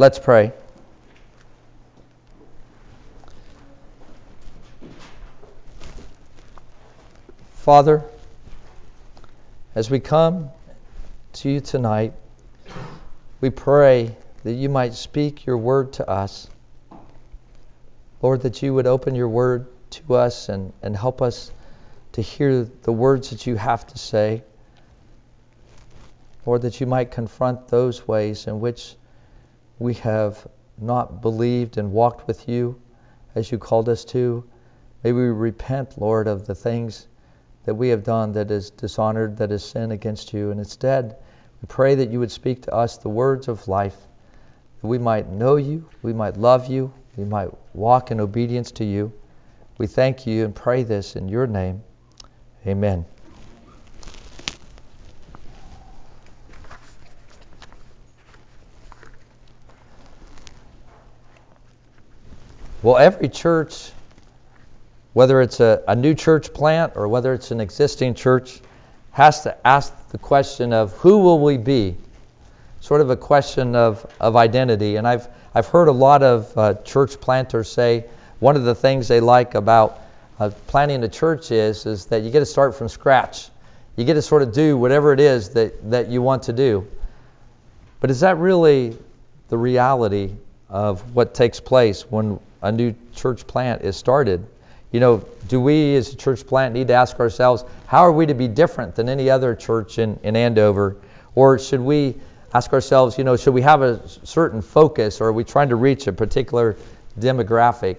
Let's pray. Father, as we come to you tonight, we pray that you might speak your word to us. Lord, that you would open your word to us and, and help us to hear the words that you have to say. Lord, that you might confront those ways in which we have not believed and walked with you as you called us to. May we repent, Lord, of the things that we have done that is dishonored, that is sin against you. And instead, we pray that you would speak to us the words of life, that we might know you, we might love you, we might walk in obedience to you. We thank you and pray this in your name. Amen. Well, every church whether it's a, a new church plant or whether it's an existing church, has to ask the question of who will we be? Sort of a question of, of identity. And I've, I've heard a lot of uh, church planters say one of the things they like about uh, planting a church is, is that you get to start from scratch. You get to sort of do whatever it is that, that you want to do. But is that really the reality of what takes place when a new church plant is started? You know, do we as a church plant need to ask ourselves, how are we to be different than any other church in, in Andover? Or should we ask ourselves, you know, should we have a certain focus or are we trying to reach a particular demographic?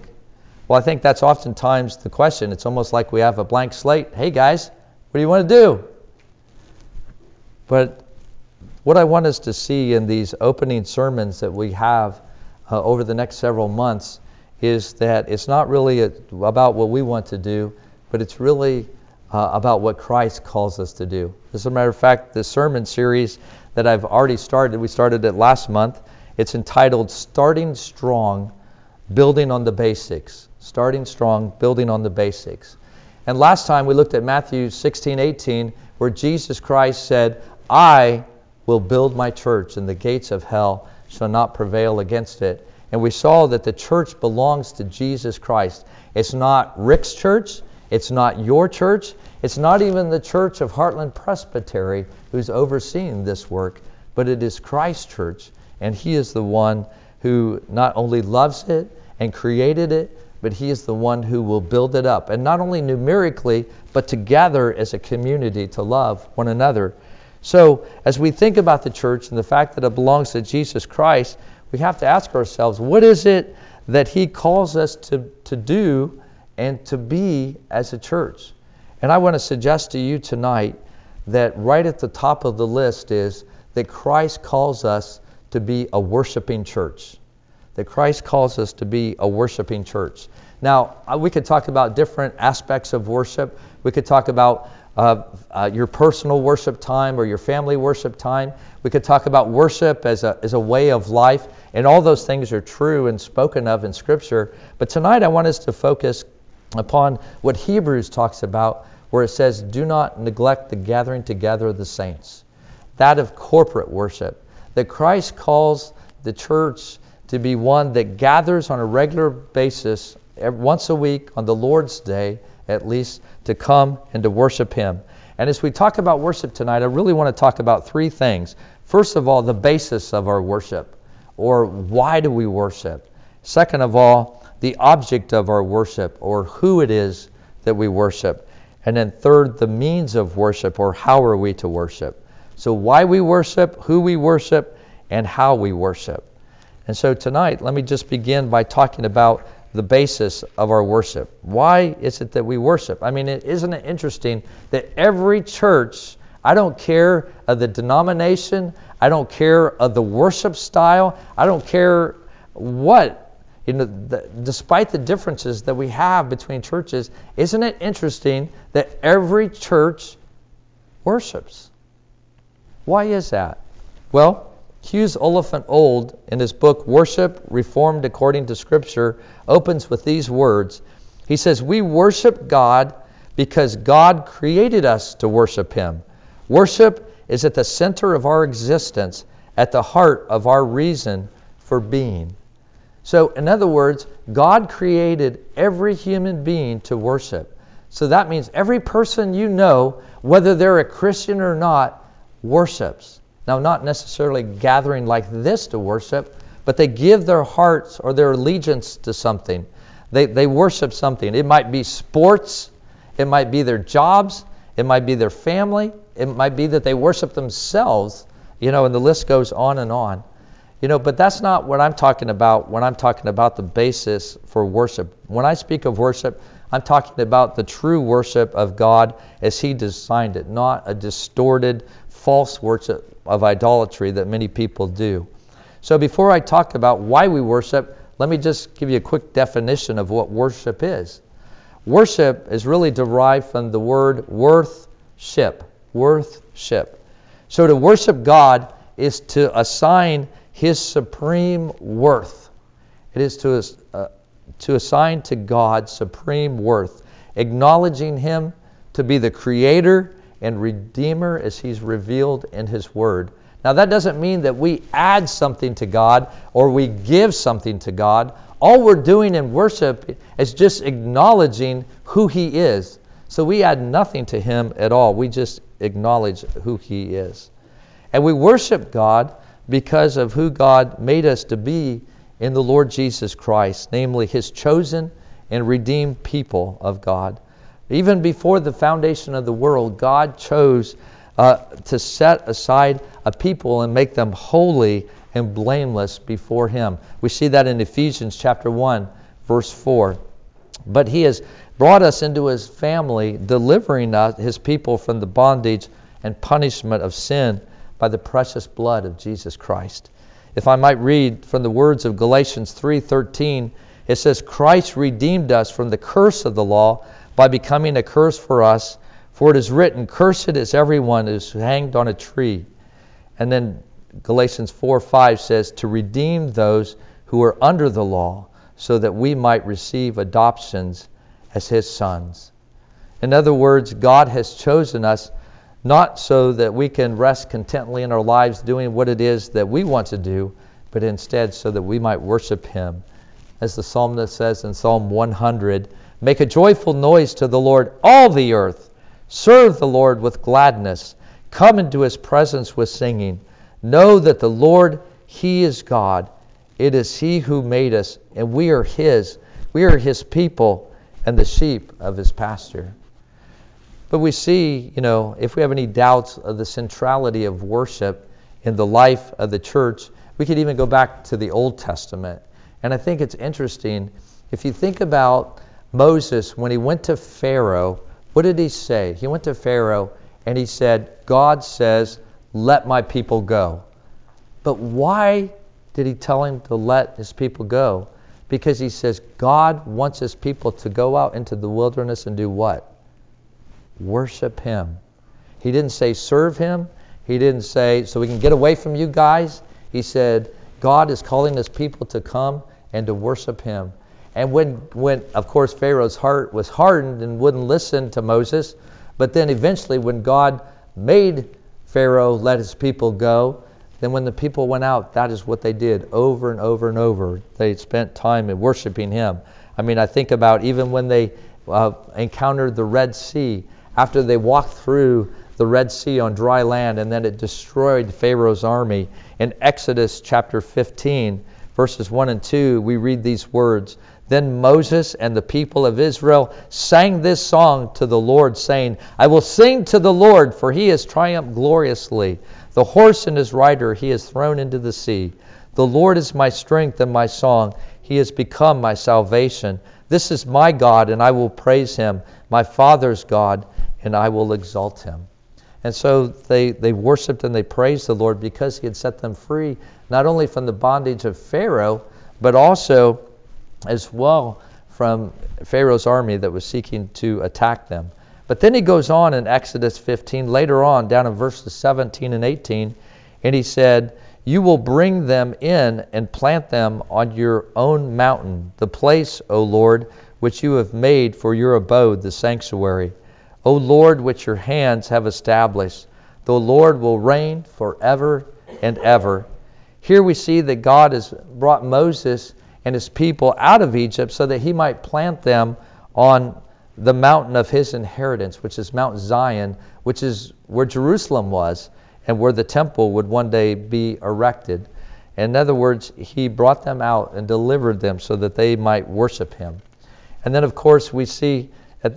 Well, I think that's oftentimes the question. It's almost like we have a blank slate. Hey, guys, what do you want to do? But what I want us to see in these opening sermons that we have uh, over the next several months is that it's not really a, about what we want to do, but it's really uh, about what Christ calls us to do. As a matter of fact, the sermon series that I've already started, we started it last month. It's entitled Starting Strong, Building on the Basics. Starting Strong, Building on the Basics. And last time we looked at Matthew 16, 18, where Jesus Christ said, I will build my church, and the gates of hell shall not prevail against it. And we saw that the church belongs to Jesus Christ. It's not Rick's church. It's not your church. It's not even the church of Heartland Presbytery who's overseeing this work, but it is Christ's church. And He is the one who not only loves it and created it, but He is the one who will build it up. And not only numerically, but together as a community to love one another. So, as we think about the church and the fact that it belongs to Jesus Christ, we have to ask ourselves what is it that He calls us to, to do and to be as a church? And I want to suggest to you tonight that right at the top of the list is that Christ calls us to be a worshiping church. That Christ calls us to be a worshiping church. Now, uh, we could talk about different aspects of worship. We could talk about uh, your personal worship time or your family worship time. We could talk about worship as a, as a way of life, and all those things are true and spoken of in Scripture. But tonight I want us to focus upon what Hebrews talks about, where it says, Do not neglect the gathering together of the saints, that of corporate worship. That Christ calls the church to be one that gathers on a regular basis, once a week on the Lord's Day at least, to come and to worship Him. And as we talk about worship tonight, I really want to talk about three things. First of all, the basis of our worship, or why do we worship? Second of all, the object of our worship, or who it is that we worship. And then third, the means of worship, or how are we to worship. So, why we worship, who we worship, and how we worship. And so tonight, let me just begin by talking about the basis of our worship. Why is it that we worship? I mean, isn't it interesting that every church, I don't care of the denomination, I don't care of the worship style, I don't care what, you know, the, despite the differences that we have between churches, isn't it interesting that every church worships? Why is that? Well, Hughes Oliphant Old, in his book Worship Reformed According to Scripture, opens with these words. He says, We worship God because God created us to worship Him. Worship is at the center of our existence, at the heart of our reason for being. So, in other words, God created every human being to worship. So that means every person you know, whether they're a Christian or not, worships. Now, not necessarily gathering like this to worship, but they give their hearts or their allegiance to something. They, they worship something. It might be sports, it might be their jobs, it might be their family, it might be that they worship themselves, you know, and the list goes on and on. You know, but that's not what I'm talking about when I'm talking about the basis for worship. When I speak of worship, I'm talking about the true worship of God as He designed it, not a distorted, false worship of idolatry that many people do. So before I talk about why we worship, let me just give you a quick definition of what worship is. Worship is really derived from the word worth-ship. Worth-ship. So to worship God is to assign his supreme worth. It is to, uh, to assign to God supreme worth, acknowledging him to be the creator and redeemer as he's revealed in his word. Now, that doesn't mean that we add something to God or we give something to God. All we're doing in worship is just acknowledging who He is. So we add nothing to Him at all. We just acknowledge who He is. And we worship God because of who God made us to be in the Lord Jesus Christ, namely His chosen and redeemed people of God. Even before the foundation of the world, God chose uh, to set aside a people and make them holy and blameless before Him. We see that in Ephesians chapter 1, verse 4. But He has brought us into His family, delivering us, His people from the bondage and punishment of sin by the precious blood of Jesus Christ. If I might read from the words of Galatians 3:13, it says Christ redeemed us from the curse of the law by becoming a curse for us, for it is written, cursed is everyone who is hanged on a tree. And then Galatians 4:5 says to redeem those who are under the law so that we might receive adoptions as his sons. In other words, God has chosen us not so that we can rest contently in our lives doing what it is that we want to do, but instead so that we might worship Him. As the psalmist says in Psalm 100, Make a joyful noise to the Lord, all the earth. Serve the Lord with gladness. Come into His presence with singing. Know that the Lord, He is God. It is He who made us, and we are His. We are His people and the sheep of His pasture. But we see, you know, if we have any doubts of the centrality of worship in the life of the church, we could even go back to the Old Testament. And I think it's interesting. If you think about Moses, when he went to Pharaoh, what did he say? He went to Pharaoh and he said, God says, let my people go. But why did he tell him to let his people go? Because he says God wants his people to go out into the wilderness and do what? worship Him. He didn't say serve Him. He didn't say so we can get away from you guys. He said God is calling His people to come and to worship Him. And when, when of course Pharaoh's heart was hardened and wouldn't listen to Moses, but then eventually when God made Pharaoh let his people go, then when the people went out, that is what they did over and over and over. They spent time in worshiping Him. I mean, I think about even when they uh, encountered the Red Sea after they walked through the Red Sea on dry land and then it destroyed Pharaoh's army. In Exodus chapter 15, verses 1 and 2, we read these words Then Moses and the people of Israel sang this song to the Lord, saying, I will sing to the Lord, for he has triumphed gloriously. The horse and his rider he has thrown into the sea. The Lord is my strength and my song. He has become my salvation. This is my God, and I will praise him, my Father's God and I will exalt him. And so they, they worshiped and they praised the Lord because he had set them free, not only from the bondage of Pharaoh, but also as well from Pharaoh's army that was seeking to attack them. But then he goes on in Exodus 15, later on, down in verses 17 and 18, and he said, You will bring them in and plant them on your own mountain, the place, O Lord, which you have made for your abode, the sanctuary. O Lord, which your hands have established. The Lord will reign forever and ever. Here we see that God has brought Moses and his people out of Egypt so that he might plant them on the mountain of his inheritance, which is Mount Zion, which is where Jerusalem was and where the temple would one day be erected. In other words, he brought them out and delivered them so that they might worship him. And then, of course, we see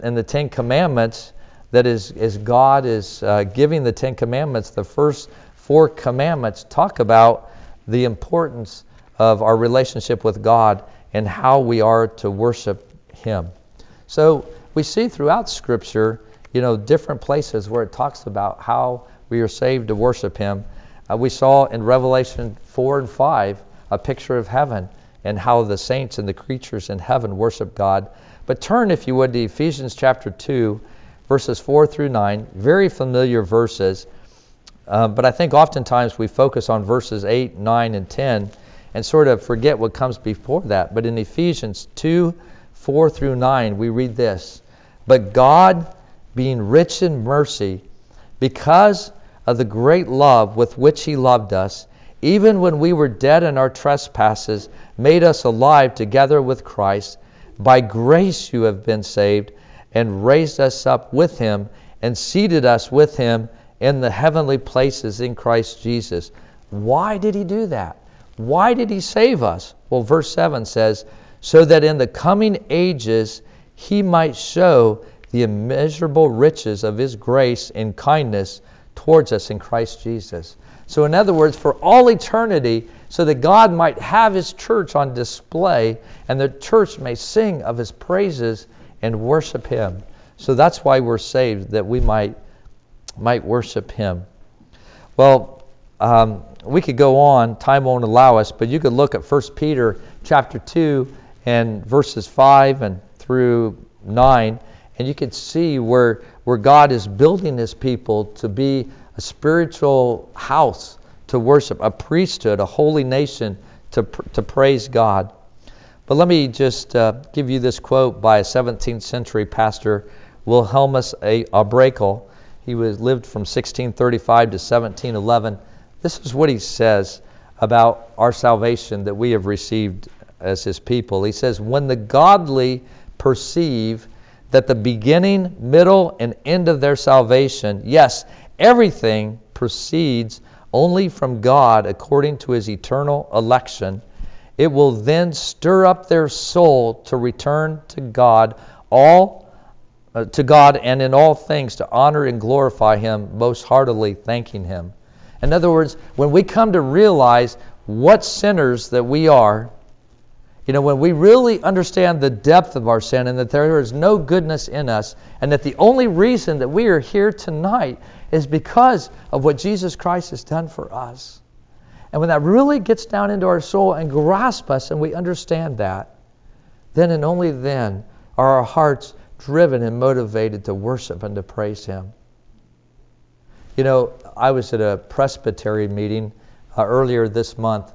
in the Ten Commandments that is, as God is uh, giving the Ten Commandments, the first four commandments talk about the importance of our relationship with God and how we are to worship Him. So we see throughout Scripture, you know, different places where it talks about how we are saved to worship Him. Uh, we saw in Revelation 4 and 5 a picture of heaven and how the saints and the creatures in heaven worship God. But turn, if you would, to Ephesians chapter 2, verses 4 through 9. Very familiar verses. Uh, but I think oftentimes we focus on verses 8, 9, and 10 and sort of forget what comes before that. But in Ephesians 2, 4 through 9, we read this But God, being rich in mercy, because of the great love with which He loved us, even when we were dead in our trespasses, made us alive together with Christ. By grace you have been saved, and raised us up with Him, and seated us with Him in the heavenly places in Christ Jesus. Why did He do that? Why did He save us? Well, verse 7 says, So that in the coming ages He might show the immeasurable riches of His grace and kindness towards us in Christ Jesus. So, in other words, for all eternity, so that God might have His church on display and the church may sing of His praises and worship Him. So that's why we're saved, that we might might worship Him. Well, um, we could go on. Time won't allow us, but you could look at 1 Peter chapter 2 and verses 5 and through 9, and you could see where where God is building His people to be a spiritual house to worship, a priesthood, a holy nation to, to praise God. But let me just uh, give you this quote by a 17th century pastor, Wilhelmus à Brakel. He was, lived from 1635 to 1711. This is what he says about our salvation that we have received as his people. He says, When the godly perceive that the beginning, middle, and end of their salvation, yes, everything proceeds only from God according to his eternal election, it will then stir up their soul to return to God all uh, to God and in all things to honor and glorify him most heartily thanking him. In other words, when we come to realize what sinners that we are, you know, when we really understand the depth of our sin and that there is no goodness in us, and that the only reason that we are here tonight is because of what Jesus Christ has done for us. And when that really gets down into our soul and grasps us and we understand that, then and only then are our hearts driven and motivated to worship and to praise Him. You know, I was at a presbytery meeting uh, earlier this month,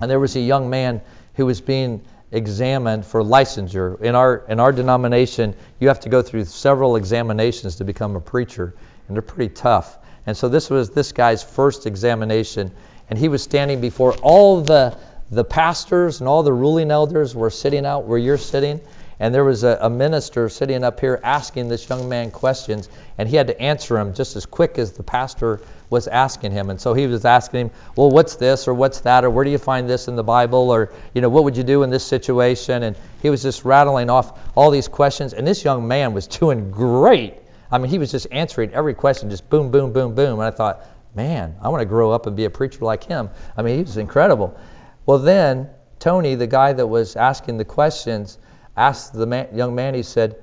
and there was a young man who was being examined for licensure. In our in our denomination, you have to go through several examinations to become a preacher, and they're pretty tough. And so this was this guy's first examination, and he was standing before all the the pastors and all the ruling elders were sitting out where you're sitting, and there was a, a, minister sitting up here asking this young man questions, and he had to answer them just as quick as the pastor was asking him. And so he was asking him, well, what's this or what's that or where do you find this in the Bible or you know what would you do in this situation? And he was just rattling off all these questions, and this young man was doing great. I mean, he was just answering every question, just boom, boom, boom, boom. And I thought, man, I want to grow up and be a preacher like him. I mean, he was incredible. Well, then Tony, the guy that was asking the questions asked the man, young man, he said,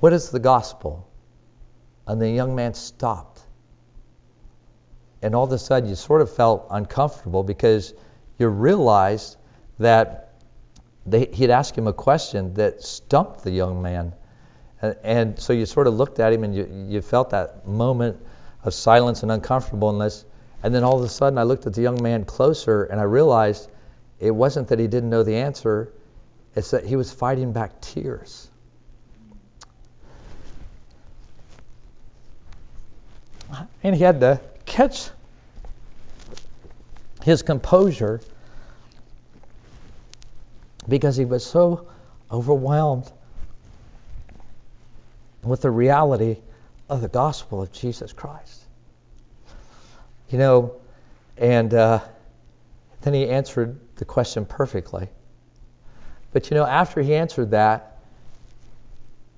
What is the gospel? And the young man stopped. And all of a sudden, you sort of felt uncomfortable because you realized that they, he'd asked him a question that stumped the young man. And, and so you sort of looked at him and you, you felt that moment of silence and uncomfortableness. And then all of a sudden, I looked at the young man closer and I realized it wasn't that he didn't know the answer, it's that he was fighting back tears. And he had to catch his composure because he was so overwhelmed with the reality of the gospel of Jesus Christ. You know, and uh, then he answered the question perfectly. But you know, after he answered that,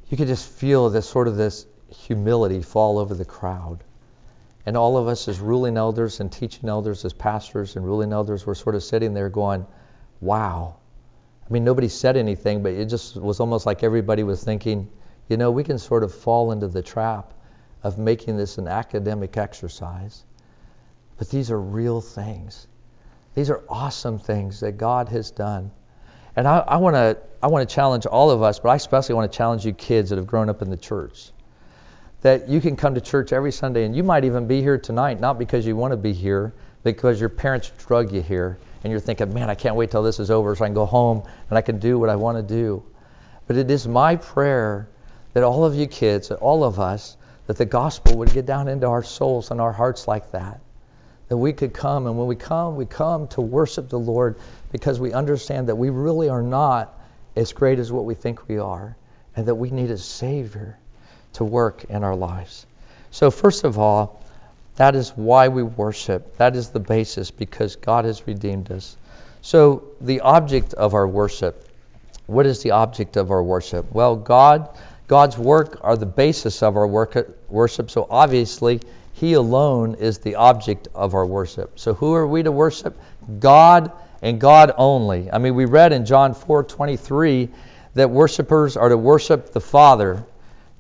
you could just feel this sort of this humility fall over the crowd. And all of us as ruling elders and teaching elders, as pastors and ruling elders, were sort of sitting there going, wow. I mean, nobody said anything, but it just was almost like everybody was thinking, you know, we can sort of fall into the trap of making this an academic exercise. But these are real things. These are awesome things that God has done. And I, I want to I want to challenge all of us, but I especially want to challenge you kids that have grown up in the church. That you can come to church every Sunday, and you might even be here tonight, not because you want to be here, because your parents drug you here, and you're thinking, man, I can't wait till this is over so I can go home and I can do what I want to do. But it is my prayer that all of you kids, all of us, that the gospel would get down into our souls and our hearts like that that we could come. And when we come, we come to worship the Lord because we understand that we really are not as great as what we think we are and that we need a Savior to work in our lives. So, first of all, that is why we worship. That is the basis because God has redeemed us. So, the object of our worship. What is the object of our worship? Well, God, God's work are the basis of our worship. So obviously, he alone is the object of our worship. So who are we to worship? God and God only. I mean, we read in John 4:23 that worshipers are to worship the Father.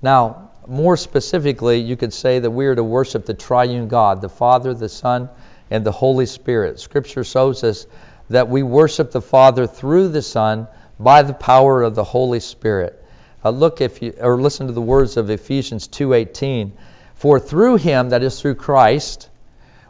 Now, more specifically, you could say that we are to worship the triune God, the Father, the Son, and the Holy Spirit. Scripture shows us that we worship the Father through the Son by the power of the Holy Spirit. Uh, look if you or listen to the words of Ephesians 2:18. For through him, that is through Christ,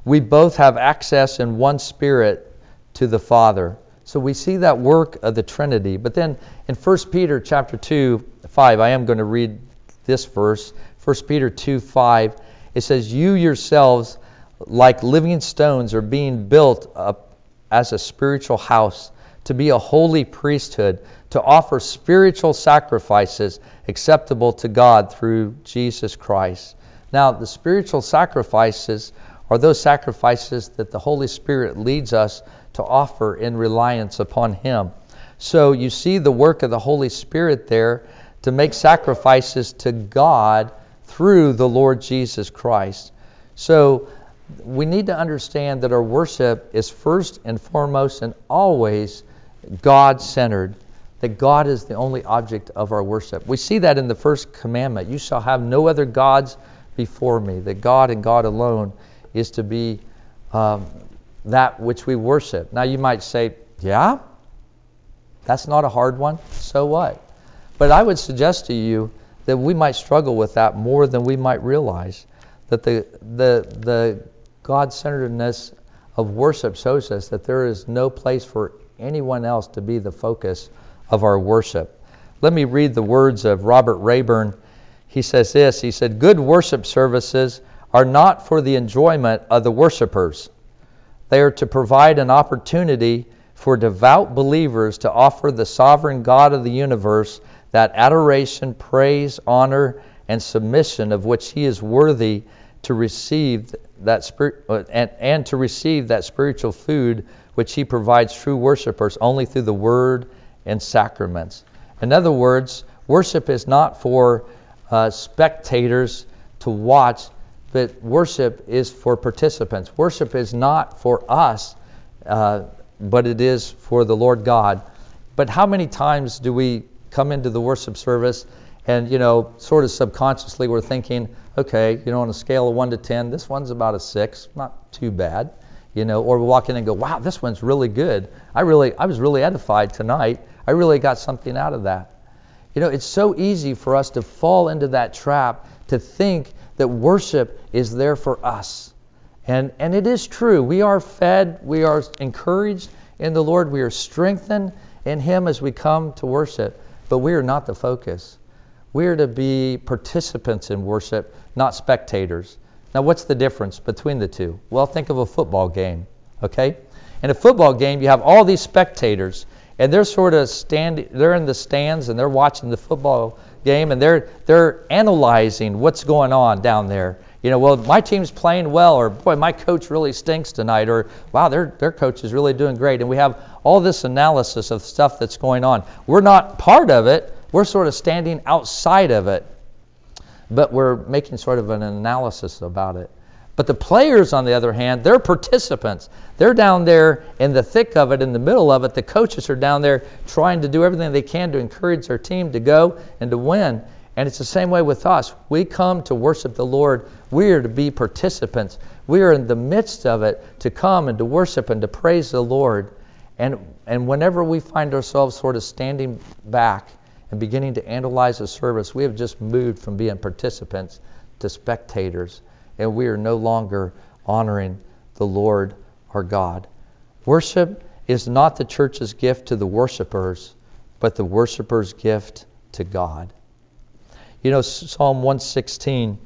we both have access in one spirit to the Father. So we see that work of the Trinity. But then in 1 Peter chapter 2, 5, I am going to read this verse. 1 Peter 2, 5, it says, You yourselves, like living stones, are being built up as a spiritual house to be a holy priesthood, to offer spiritual sacrifices acceptable to God through Jesus Christ. Now, the spiritual sacrifices are those sacrifices that the Holy Spirit leads us to offer in reliance upon Him. So you see the work of the Holy Spirit there to make sacrifices to God through the Lord Jesus Christ. So we need to understand that our worship is first and foremost and always God centered, that God is the only object of our worship. We see that in the first commandment you shall have no other gods before me, that God and God alone is to be um, that which we worship. Now you might say, yeah, that's not a hard one. So what? But I would suggest to you that we might struggle with that more than we might realize. That the the the God-centeredness of worship shows us that there is no place for anyone else to be the focus of our worship. Let me read the words of Robert Rayburn he says this He said, Good worship services are not for the enjoyment of the worshipers, they are to provide an opportunity for devout believers to offer the sovereign God of the universe that adoration, praise, honor, and submission of which he is worthy to receive that spirit and, and to receive that spiritual food which he provides true worshipers only through the word and sacraments. In other words, worship is not for uh, spectators to watch, but worship is for participants. Worship is not for us, uh, but it is for the Lord God. But how many times do we come into the worship service and, you know, sort of subconsciously we're thinking, okay, you know, on a scale of 1 to 10, this one's about a 6, not too bad. You know, or we walk in and go, wow, this one's really good. I really, I was really edified tonight. I really got something out of that. You know, it's so easy for us to fall into that trap to think that worship is there for us. And, and it is true. We are fed, we are encouraged in the Lord, we are strengthened in Him as we come to worship, but we are not the focus. We are to be participants in worship, not spectators. Now, what's the difference between the two? Well, think of a football game, okay? In a football game, you have all these spectators, and they're sort of standing, they're in the stands and they're watching the football game and they're they're analyzing what's going on down there. You know, well, my team's playing well, or boy, my coach really stinks tonight, or wow, their their coach is really doing great. And we have all this analysis of stuff that's going on. We're not part of it. We're sort of standing outside of it, but we're making sort of an analysis about it. But the players, on the other hand, they're participants. They're down there in the thick of it, in the middle of it. The coaches are down there trying to do everything they can to encourage their team to go and to win. And it's the same way with us. We come to worship the Lord. We are to be participants. We are in the midst of it to come and to worship and to praise the Lord. And, and whenever we find ourselves sort of standing back and beginning to analyze the service, we have just moved from being participants to spectators and we are no longer honoring the Lord our God. Worship is not the church's gift to the worshipers, but the worshiper's gift to God. You know, Psalm 116,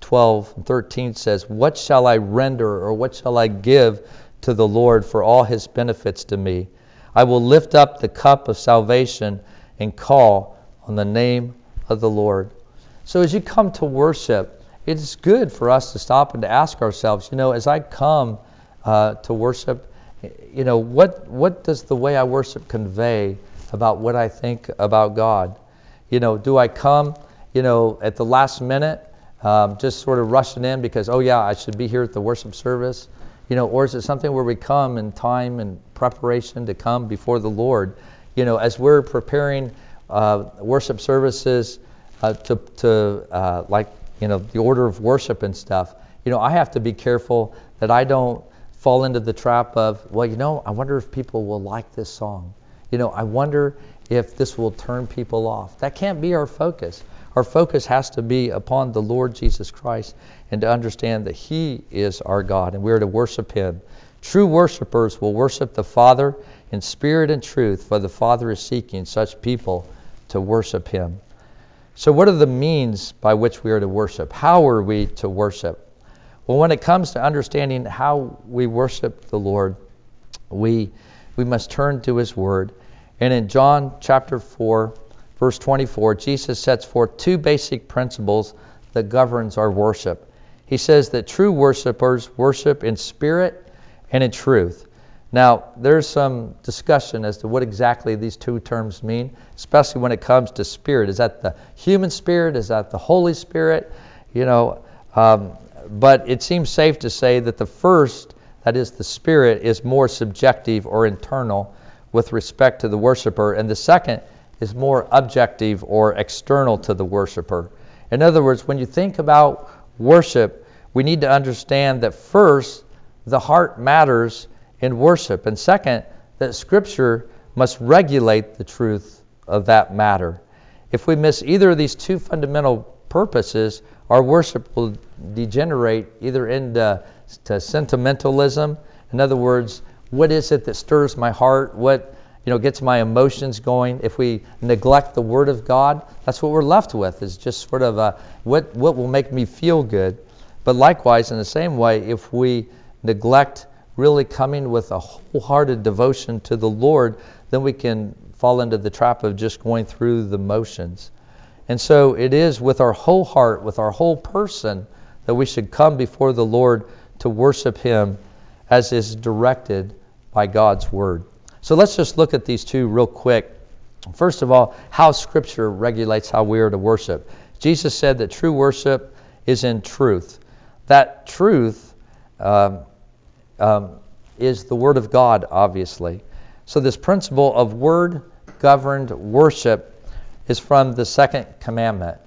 12, and 13 says, What shall I render or what shall I give to the Lord for all his benefits to me? I will lift up the cup of salvation and call on the name of the Lord. So as you come to worship, it's good for us to stop and to ask ourselves, you know, as I come uh, to worship, you know, what what does the way I worship convey about what I think about God? You know, do I come, you know, at the last minute, um, just sort of rushing in because, oh yeah, I should be here at the worship service, you know, or is it something where we come in time and preparation to come before the Lord? You know, as we're preparing uh, worship services uh, to, to uh, like you know, the order of worship and stuff, you know, I have to be careful that I don't fall into the trap of, well, you know, I wonder if people will like this song. You know, I wonder if this will turn people off. That can't be our focus. Our focus has to be upon the Lord Jesus Christ and to understand that He is our God and we're to worship Him. True worshipers will worship the Father in spirit and truth, for the Father is seeking such people to worship Him. So, what are the means by which we are to worship? How are we to worship? Well, when it comes to understanding how we worship the Lord, we, we must turn to His Word. And in John chapter 4, verse 24, Jesus sets forth two basic principles that governs our worship. He says that true worshipers worship in spirit and in truth. Now, there's some discussion as to what exactly these two terms mean, especially when it comes to spirit. Is that the human spirit? Is that the Holy Spirit? You know, um, but it seems safe to say that the first, that is the spirit, is more subjective or internal with respect to the worshiper, and the second is more objective or external to the worshiper. In other words, when you think about worship, we need to understand that first, the heart matters in worship. And second, that Scripture must regulate the truth of that matter. If we miss either of these two fundamental purposes, our worship will degenerate either into sentimentalism. In other words, what is it that stirs my heart? What you know gets my emotions going? If we neglect the Word of God, that's what we're left with. Is just sort of a, what what will make me feel good. But likewise, in the same way, if we neglect really coming with a wholehearted devotion to the Lord, then we can fall into the trap of just going through the motions. And so it is with our whole heart, with our whole person, that we should come before the Lord to worship Him as is directed by God's Word. So let's just look at these two real quick. First of all, how Scripture regulates how we are to worship. Jesus said that true worship is in truth. That truth um, um, is the Word of God, obviously. So, this principle of word governed worship is from the second commandment.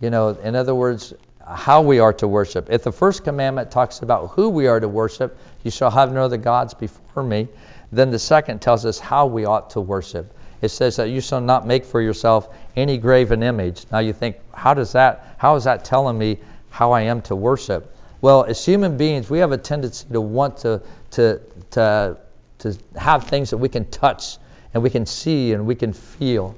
You know, in other words, how we are to worship. If the first commandment talks about who we are to worship, you shall have no other gods before me, then the second tells us how we ought to worship. It says that you shall not make for yourself any graven image. Now you think, how does that, how is that telling me how I am to worship? Well, as human beings, we have a tendency to want to, to, to, to have things that we can touch and we can see and we can feel.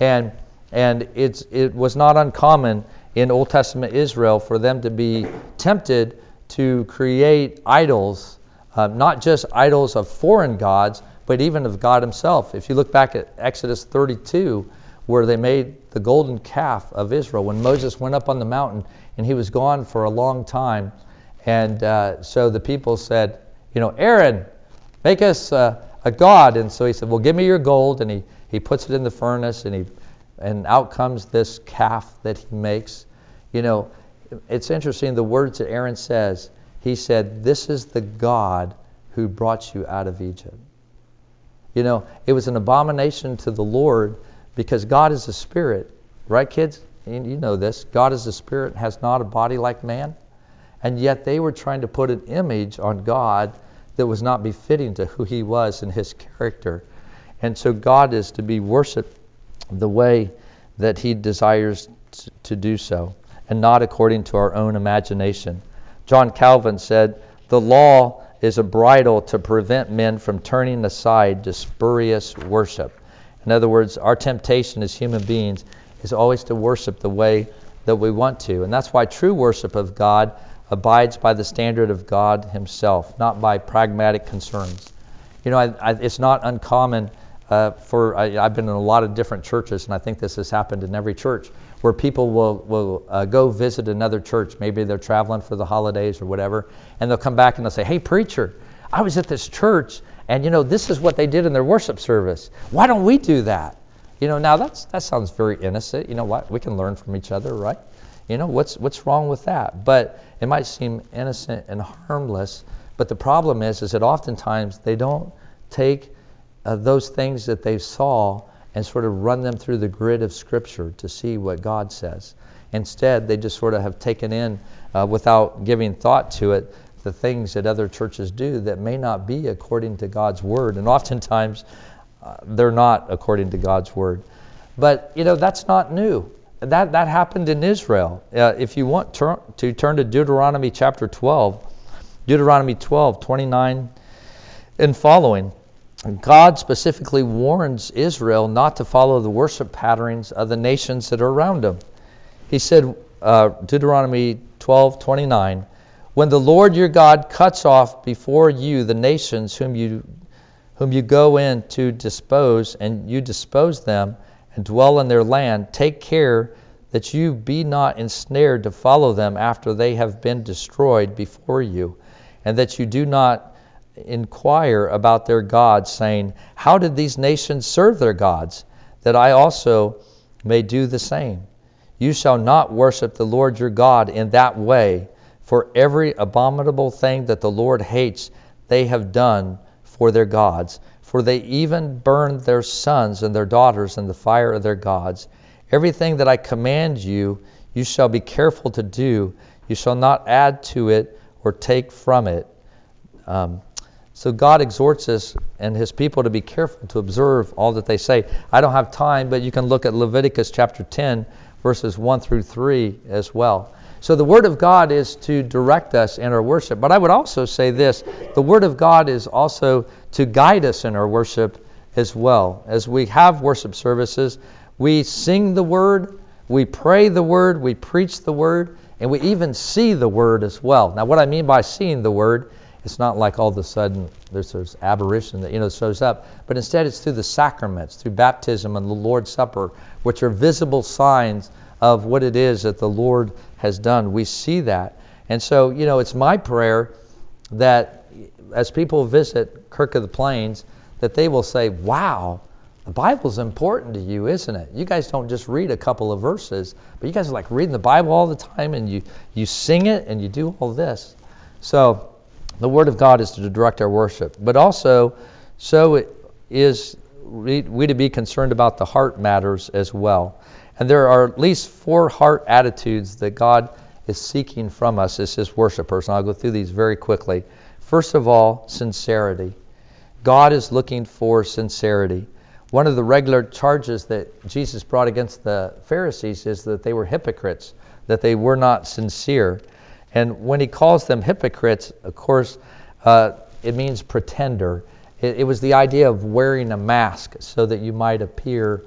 And, and it's, it was not uncommon in Old Testament Israel for them to be tempted to create idols uh, not just idols of foreign gods, but even of God Himself. If you look back at Exodus 32, where they made the golden calf of Israel, when Moses went up on the mountain and he was gone for a long time, and uh, so the people said, you know, Aaron, make us uh, a god. And so he said, well, give me your gold, and he he puts it in the furnace, and he and out comes this calf that he makes. You know, it's interesting the words that Aaron says. He said, "This is the God who brought you out of Egypt." You know, it was an abomination to the Lord because God is a spirit, right, kids? You know this. God is a spirit, has not a body like man. And yet they were trying to put an image on God that was not befitting to who he was and his character. And so God is to be worshiped the way that he desires to do so, and not according to our own imagination. John Calvin said, The law is a bridle to prevent men from turning aside to spurious worship. In other words, our temptation as human beings is always to worship the way that we want to. And that's why true worship of God abides by the standard of God Himself, not by pragmatic concerns. You know, I, I, it's not uncommon uh, for I, have been in a lot of different churches, and I think this has happened in every church, where people will will uh, go visit another church. Maybe they're traveling for the holidays or whatever, and they'll come back and they'll say, "Hey, preacher, I was at this church, and you know this is what they did in their worship service. Why don't we do that?" You know, now that's that sounds very innocent. You know what? We can learn from each other, right? You know, what's what's wrong with that? But it might seem innocent and harmless, but the problem is is that oftentimes they don't take uh, those things that they saw and sort of run them through the grid of Scripture to see what God says. Instead, they just sort of have taken in, uh, without giving thought to it, the things that other churches do that may not be according to God's Word. And oftentimes, uh, they're not according to God's Word. But, you know, that's not new. That, that happened in Israel. Uh, if you want to turn to Deuteronomy chapter 12, Deuteronomy 12, 29 and following. God specifically warns Israel not to follow the worship patterns of the nations that are around them. He said, uh, Deuteronomy 12:29, when the Lord your God cuts off before you the nations whom you whom you go in to dispose, and you dispose them and dwell in their land, take care that you be not ensnared to follow them after they have been destroyed before you, and that you do not inquire about their gods, saying, How did these nations serve their gods, that I also may do the same? You shall not worship the Lord your God in that way, for every abominable thing that the Lord hates they have done for their gods. For they even burned their sons and their daughters in the fire of their gods. Everything that I command you, you shall be careful to do. You shall not add to it or take from it. Um, so God exhorts us and his people to be careful to observe all that they say. I don't have time, but you can look at Leviticus chapter 10, verses 1 through 3 as well. So the Word of God is to direct us in our worship. But I would also say this the Word of God is also to guide us in our worship as well. As we have worship services, we sing the Word, we pray the Word, we preach the Word, and we even see the Word as well. Now, what I mean by seeing the Word it's not like all of a sudden there's this aberration that you know shows up, but instead it's through the sacraments, through baptism and the Lord's Supper, which are visible signs of what it is that the Lord has done. We see that, and so you know it's my prayer that as people visit Kirk of the Plains, that they will say, "Wow." The Bible's important to you, isn't it? You guys don't just read a couple of verses, but you guys are like reading the Bible all the time and you, you sing it and you do all this. So the Word of God is to direct our worship, but also so it is we, we to be concerned about the heart matters as well. And there are at least four heart attitudes that God is seeking from us as His worshipers. And I'll go through these very quickly. First of all, sincerity. God is looking for sincerity. One of the regular charges that Jesus brought against the Pharisees is that they were hypocrites, that they were not sincere. And when he calls them hypocrites, of course, uh, it means pretender. It, it, was the idea of wearing a mask so that you might appear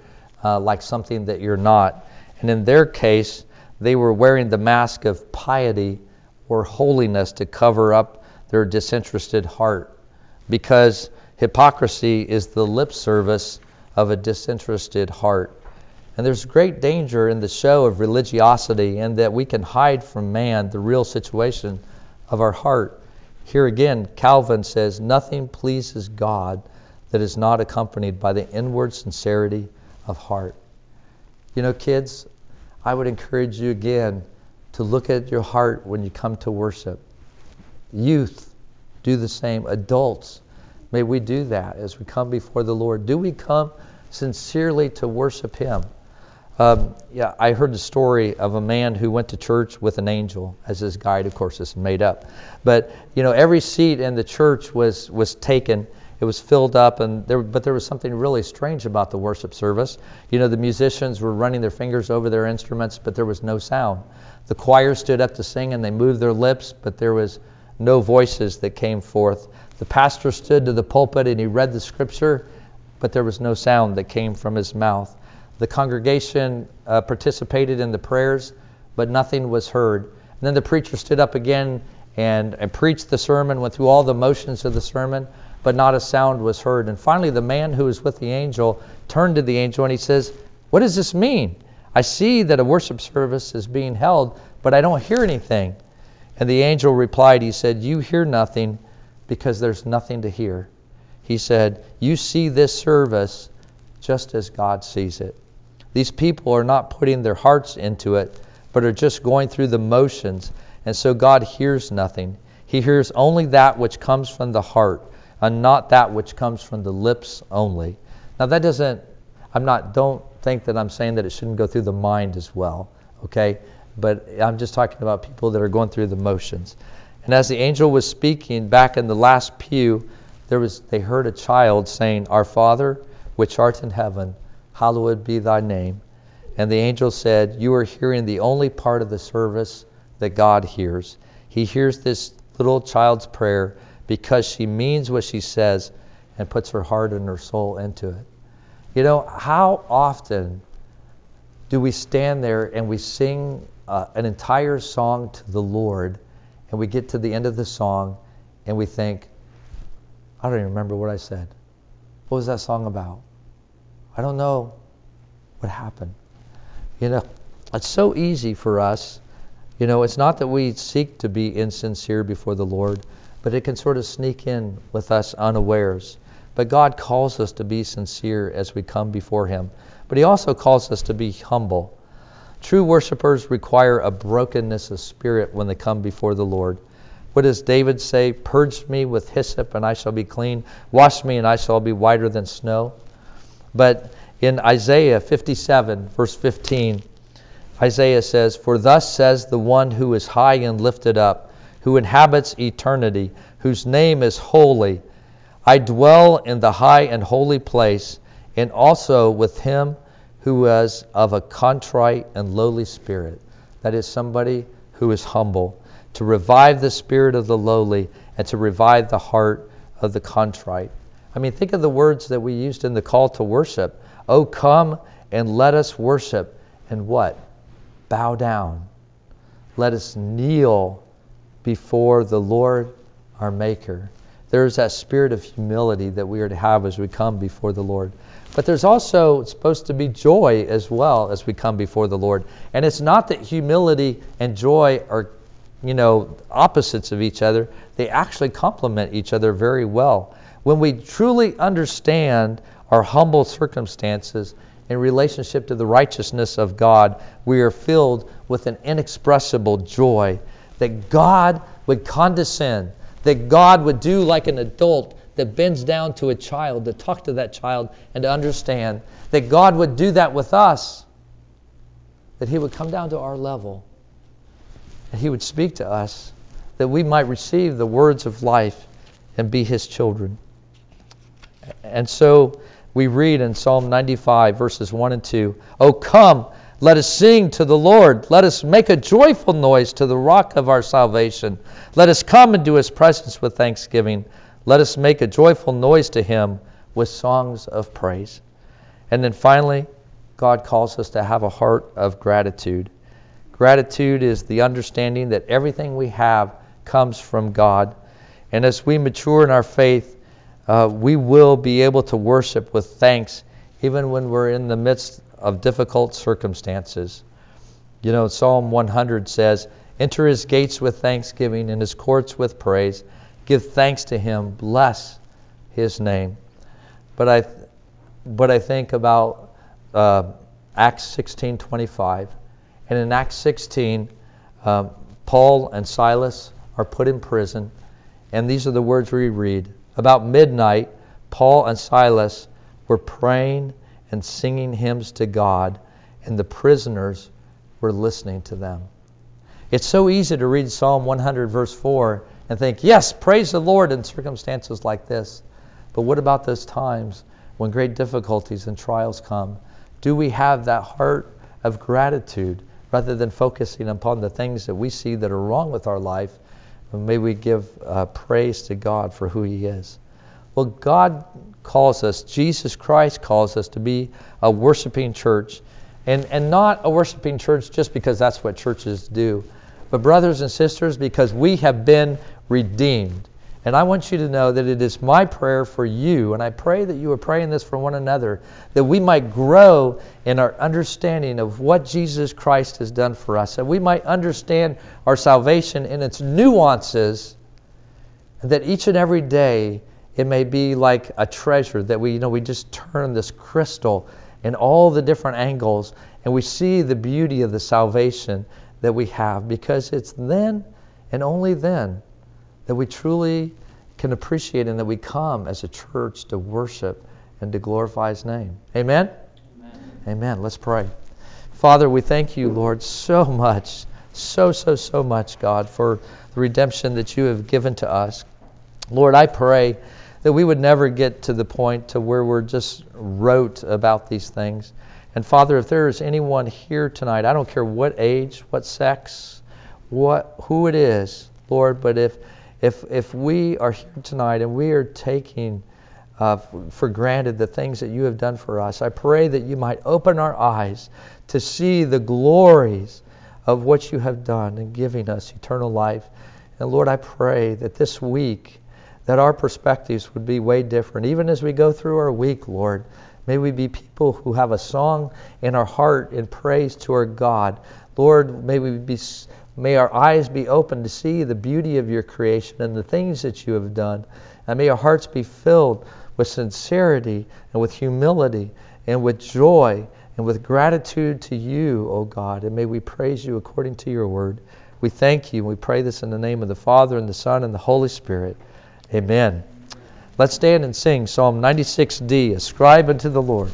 uh, like something that you're not. And in their case, they were wearing the mask of piety or holiness to cover up their disinterested heart. Because hypocrisy is the lip service of a disinterested heart. And there's great danger in the show of religiosity and that we can hide from man the real situation of our heart. Here again, Calvin says, Nothing pleases God that is not accompanied by the inward sincerity of heart. You know, kids, I would encourage you again to look at your heart when you come to worship. Youth, do the same. Adults, may we do that as we come before the Lord. Do we come sincerely to worship Him? Um, yeah, I heard the story of a man who went to church with an angel as his guide. Of course, it's made up, but you know, every seat in the church was was taken it was filled up, and there, but there was something really strange about the worship service. You know, the musicians were running their fingers over their instruments, but there was no sound. The choir stood up to sing, and they moved their lips, but there was no voices that came forth. The pastor stood to the pulpit and he read the scripture, but there was no sound that came from his mouth. The congregation uh, participated in the prayers, but nothing was heard. And then the preacher stood up again and, and preached the sermon, went through all the motions of the sermon, but not a sound was heard. And finally, the man who was with the angel turned to the angel and he says, What does this mean? I see that a worship service is being held, but I don't hear anything. And the angel replied, He said, You hear nothing because there's nothing to hear. He said, You see this service just as God sees it. These people are not putting their hearts into it, but are just going through the motions. And so God hears nothing. He hears only that which comes from the heart and not that which comes from the lips only. Now, that doesn't, I'm not, don't think that I'm saying that it shouldn't go through the mind as well, okay? But I'm just talking about people that are going through the motions. And as the angel was speaking back in the last pew, there was, they heard a child saying, Our Father, which art in heaven, hallowed be thy name. And the angel said, You are hearing the only part of the service that God hears. He hears this little child's prayer because she means what she says and puts her heart and her soul into it. You know, how often do we stand there and we sing uh, an entire song to the Lord and we get to the end of the song and we think, I don't even remember what I said. What was that song about? I don't know what happened. You know, it's so easy for us. You know, it's not that we seek to be insincere before the Lord, but it can sort of sneak in with us unawares. But God calls us to be sincere as we come before Him. But He also calls us to be humble. True worshipers require a brokenness of spirit when they come before the Lord. What does David say? Purge me with hyssop and I shall be clean. Wash me and I shall be whiter than snow. But in Isaiah 57, verse 15, Isaiah says, For thus says the one who is high and lifted up who inhabits eternity, whose name is holy. I dwell in the high and holy place, and also with him who is of a contrite and lowly spirit. That is somebody who is humble, to revive the spirit of the lowly and to revive the heart of the contrite. I mean, think of the words that we used in the call to worship. Oh, come and let us worship. And what? Bow down. Let us kneel before the Lord our Maker. There's that spirit of humility that we are to have as we come before the Lord. But there's also supposed to be joy as well as we come before the Lord. And it's not that humility and joy are, you know, opposites of each other. They actually complement each other very well. When we truly understand our humble circumstances in relationship to the righteousness of God, we are filled with an inexpressible joy that God would condescend, that God would do like an adult that bends down to a child, to talk to that child and to understand, that God would do that with us, that He would come down to our level, that He would speak to us, that we might receive the words of life and be His children. And so we read in Psalm 95, verses 1 and 2 Oh, come, let us sing to the Lord. Let us make a joyful noise to the rock of our salvation. Let us come into his presence with thanksgiving. Let us make a joyful noise to him with songs of praise. And then finally, God calls us to have a heart of gratitude. Gratitude is the understanding that everything we have comes from God. And as we mature in our faith, uh, we will be able to worship with thanks even when we're in the midst of difficult circumstances. You know, Psalm 100 says, Enter his gates with thanksgiving and his courts with praise. Give thanks to him. Bless his name. But I, but I think about uh, Acts 16:25, and in Acts 16, um, Paul and Silas are put in prison, and these are the words we read. About midnight, Paul and Silas were praying and singing hymns to God, and the prisoners were listening to them. It's so easy to read Psalm 100, verse 4, and think, yes, praise the Lord in circumstances like this. But what about those times when great difficulties and trials come? Do we have that heart of gratitude rather than focusing upon the things that we see that are wrong with our life? May we give uh, praise to God for who He is. Well, God calls us, Jesus Christ calls us to be a worshiping church. And, and not a worshiping church just because that's what churches do, but brothers and sisters, because we have been redeemed. And I want you to know that it is my prayer for you, and I pray that you are praying this for one another, that we might grow in our understanding of what Jesus Christ has done for us, that we might understand our salvation in its nuances, and that each and every day it may be like a treasure that we, you know, we just turn this crystal in all the different angles, and we see the beauty of the salvation that we have because it's then and only then that we truly can appreciate and that we come as a church to worship and to glorify His name. Amen? Amen. Amen. Let's pray. Father, we thank you, Lord, so much, so, so, so much, God, for the redemption that you have given to us. Lord, I pray that we would never get to the point to where we're just rote about these things. And Father, if there is anyone here tonight, I don't care what age, what sex, what who it is, Lord, but if if if we are here tonight and we are taking uh, for granted the things that you have done for us, I pray that you might open our eyes to see the glories of what you have done in giving us eternal life. And Lord, I pray that this week that our perspectives would be way different, even as we go through our week, Lord May we be people who have a song in our heart in praise to our God. Lord, may we be may our eyes be open to see the beauty of your creation and the things that you have done. And may our hearts be filled with sincerity and with humility and with joy and with gratitude to you, O God. And may we praise you according to your word. We thank you. We pray this in the name of the Father and the Son and the Holy Spirit. Amen. Let's stand and sing Psalm 96d Ascribe unto the Lord.